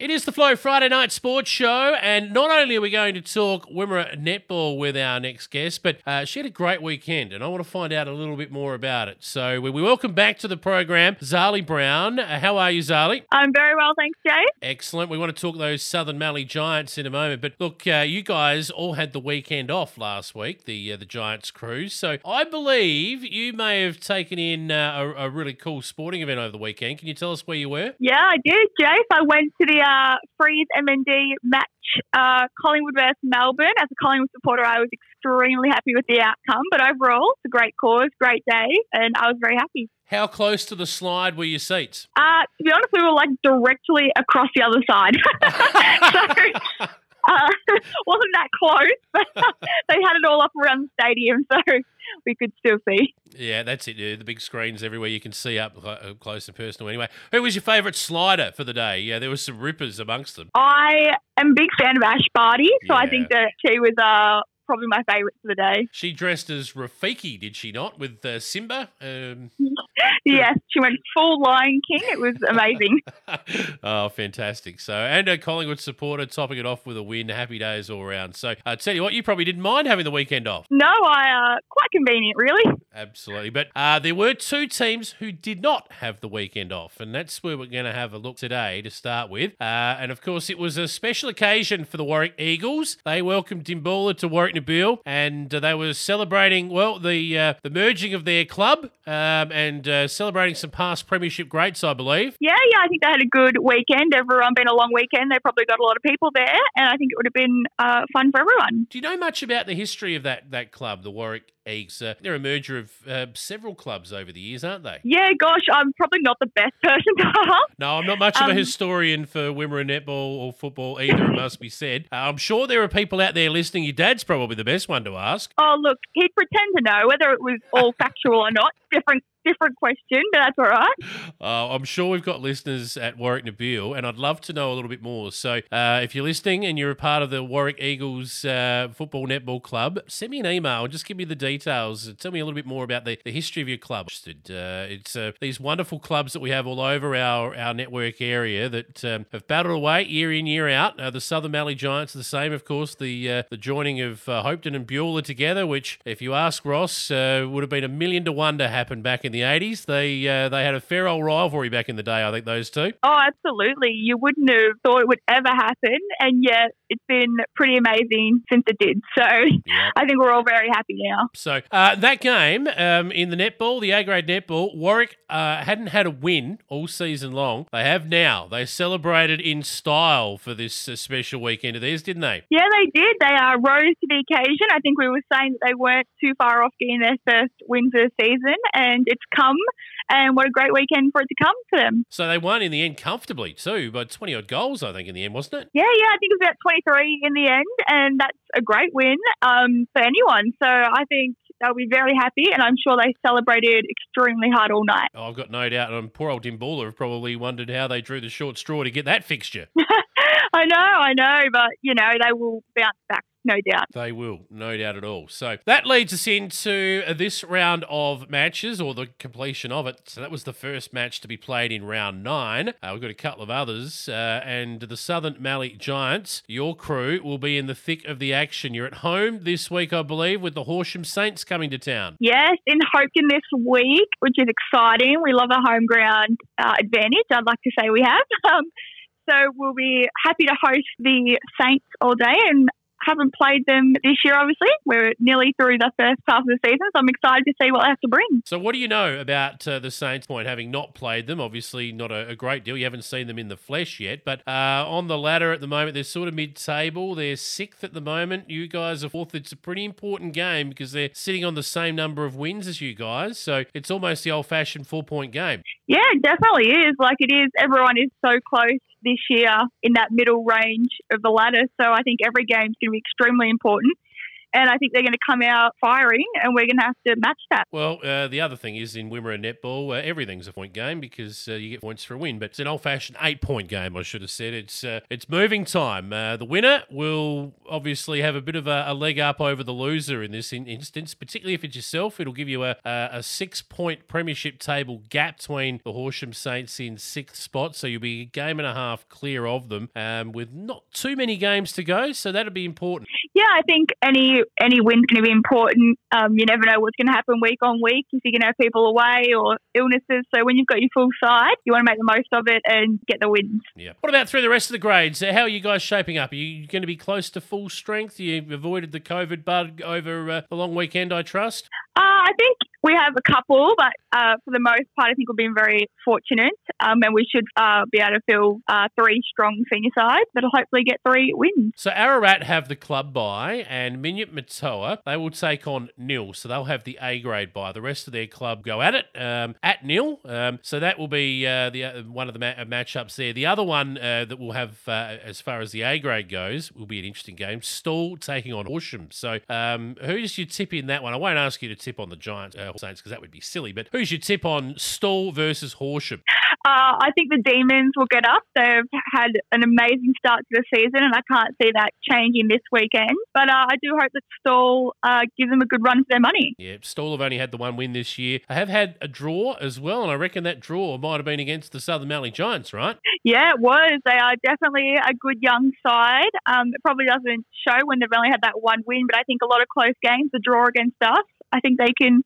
It is the Flow Friday Night Sports Show, and not only are we going to talk Wimmera netball with our next guest, but uh, she had a great weekend, and I want to find out a little bit more about it. So we, we welcome back to the program Zali Brown. Uh, how are you, Zali? I'm very well, thanks, Jay. Excellent. We want to talk those Southern Mallee Giants in a moment, but look, uh, you guys all had the weekend off last week, the uh, the Giants cruise. So I believe you may have taken in uh, a, a really cool sporting event over the weekend. Can you tell us where you were? Yeah, I did, Jay. I went to the uh, Freeze MND match, uh, Collingwood versus Melbourne. As a Collingwood supporter, I was extremely happy with the outcome. But overall, it's a great cause, great day, and I was very happy. How close to the slide were your seats? Uh, to be honest, we were like directly across the other side. so uh, wasn't that close, but they had it all up around the stadium, so we could still see. Yeah, that's it. The big screens everywhere. You can see up uh, close and personal. Anyway, who was your favourite slider for the day? Yeah, there was some rippers amongst them. I am a big fan of Ash Barty, so yeah. I think that she was uh, probably my favourite for the day. She dressed as Rafiki, did she not, with uh, Simba? Um... yes, she went full Lion King. It was amazing. oh, fantastic! So, and a Collingwood supporter topping it off with a win. Happy days all around. So, I uh, tell you what, you probably didn't mind having the weekend off. No, I uh, quite convenient, really. Absolutely, but uh, there were two teams who did not have the weekend off, and that's where we're going to have a look today to start with. Uh, and of course, it was a special occasion for the Warrack Eagles. They welcomed Dimboola to Warwick Nabil, and uh, they were celebrating well the uh, the merging of their club um, and uh, celebrating some past premiership greats, I believe. Yeah, yeah, I think they had a good weekend. Everyone been a long weekend. They probably got a lot of people there, and I think it would have been uh, fun for everyone. Do you know much about the history of that that club, the Warrack Eagles. Uh, they're a merger of uh, several clubs over the years, aren't they? Yeah, gosh, I'm probably not the best person to ask. No, I'm not much um, of a um, historian for Wimmera netball or football either, it must be said. Uh, I'm sure there are people out there listening. Your dad's probably the best one to ask. Oh, look, he'd pretend to know whether it was all factual or not. Different different question, but that's all right. Uh, I'm sure we've got listeners at Warracknabeal, and I'd love to know a little bit more. So uh, if you're listening and you're a part of the Warrack Eagles uh, Football Netball Club, send me an email. and Just give me the details. Tell me a little bit more about the, the history of your club. Uh, it's uh, these wonderful clubs that we have all over our, our network area that um, have battled away year in, year out. Uh, the Southern Mallee Giants are the same, of course. The the joining of Hopetoun and Beulah together, which, if you ask Ross, would have been a million to one to happen back in the 80s. They uh, they had a fair old rivalry back in the day, I think, those two. Oh, absolutely. You wouldn't have thought it would ever happen, and yet it's been pretty amazing since it did. So yep. I think we're all very happy now. So uh, that game um, in the netball, the A grade netball, Warrack uh, hadn't had a win all season long. They have now. They celebrated in style for this uh, special weekend of theirs, didn't they? Yeah, they did. They uh, rose to the occasion. I think we were saying that they weren't too far off getting their first wins of the season, and it's come and what a great weekend for it to come for them. So they won in the end comfortably too, by 20 odd goals, I think, in the end, wasn't it? Yeah, yeah, I think it was about 23 in the end, and that's a great win um, for anyone. So I think they'll be very happy, and I'm sure they celebrated extremely hard all night. Oh, I've got no doubt. And poor old Dimboola have probably wondered how they drew the short straw to get that fixture. I know, I know, but you know they will bounce back no doubt. They will, no doubt at all. So that leads us into this round of matches or the completion of it. So that was the first match to be played in round nine. Uh, we've got a couple of others, uh, and the Southern Mallee Giants, your crew, will be in the thick of the action. You're at home this week, I believe, with the Horsham Saints coming to town. Yes, in Hopetoun this week, which is exciting. We love a home ground uh, advantage, I'd like to say we have. Um, so we'll be happy to host the Saints all day and haven't played them this year, obviously. We're nearly through the first half of the season, so I'm excited to see what they have to bring. So, what do you know about uh, the Saints point, having not played them? Obviously, not a, a, great deal. You haven't seen them in the flesh yet, but uh, on the ladder at the moment, they're sort of mid table. They're sixth at the moment. You guys are fourth. It's a pretty important game because they're sitting on the same number of wins as you guys. So, it's almost the old fashioned four point game. Yeah, it definitely is. Like, it is. Everyone is so close this year in that middle range of the ladder. So I think every game's going to be extremely important and I think they're going to come out firing, and we're going to have to match that. Well, uh, the other thing is in Wimmera netball, uh, everything's a point game because uh, you get points for a win, but it's an old-fashioned eight-point game. I should have said it's uh, it's moving time. Uh, the winner will obviously have a bit of a, a leg up over the loser in this in- instance, particularly if it's yourself. It'll give you a, a, a six-point premiership table gap between the Horsham Saints in sixth spot, so you'll be a game and a half clear of them um, with not too many games to go. So that'll be important. Yeah, I think any any win's going to be important. Um, you never know what's going to happen week on week if you're going to have people away or illnesses. So when you've got your full side, you want to make the most of it and get the wins. Yeah. What about through the rest of the grades? Uh, how are you guys shaping up? Are you going to be close to full strength? You've avoided the COVID bug over uh, the long weekend, I trust. Uh, I think we have a couple, but uh, for the most part, I think we've been very fortunate, um, and we should uh, be able to fill uh, three strong senior sides that'll hopefully get three wins. So Ararat have the club bye, and Minyip Murtoa they will take on Nhill, so they'll have the A grade bye. The rest of their club go at it um, at Nhill, um, so that will be uh, the uh, one of the ma- matchups there. The other one uh, that will have, as far as the A grade goes, will be an interesting game. Stawell taking on Horsham. So um, who's your tip in that one? I won't ask you to tip on the Giants. Saints because that would be silly. But who's your tip on Stawell versus Horsham? Uh, I think the Demons will get up. They've had an amazing start to the season, and I can't see that changing this weekend. But uh, I do hope that Stawell uh, gives them a good run for their money. Yeah, Stawell have only had the one win this year. I have had a draw as well, and I reckon that draw might have been against the Southern Mallee Giants, right? Yeah, it was. They are definitely a good young side. Um, it probably doesn't show when they've only had that one win, but I think a lot of close games, the draw against us, I think they can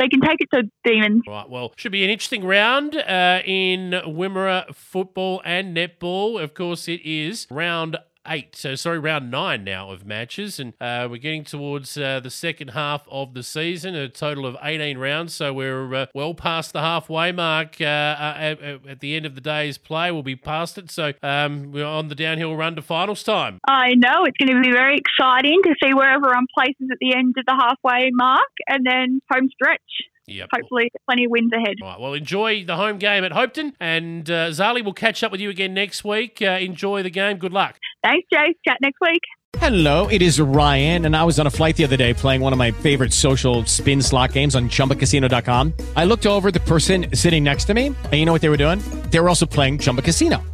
they can take it to Demons. Right. Well, should be an interesting round uh, in Wimmera football and netball. Of course, it is round eight, so sorry, round nine now of matches, and uh, we're getting towards uh, the second half of the season, a total of 18 rounds. So we're uh, well past the halfway mark uh, uh, at, at, the end of the day's play. We'll be past it, so um, we're on the downhill run to finals time. I know it's going to be very exciting to see where everyone places at the end of the halfway mark, and then home stretch. Yep. Hopefully, plenty of wins ahead. All right. Well, enjoy the home game at Hopetoun, and uh, Zali will catch up with you again next week. Uh, enjoy the game. Good luck. Thanks, Jay. Chat next week. Hello, it is Ryan, and I was on a flight the other day playing one of my favorite social spin slot games on ChumbaCasino.com. I looked over the person sitting next to me, and you know what they were doing? They were also playing Chumba Casino.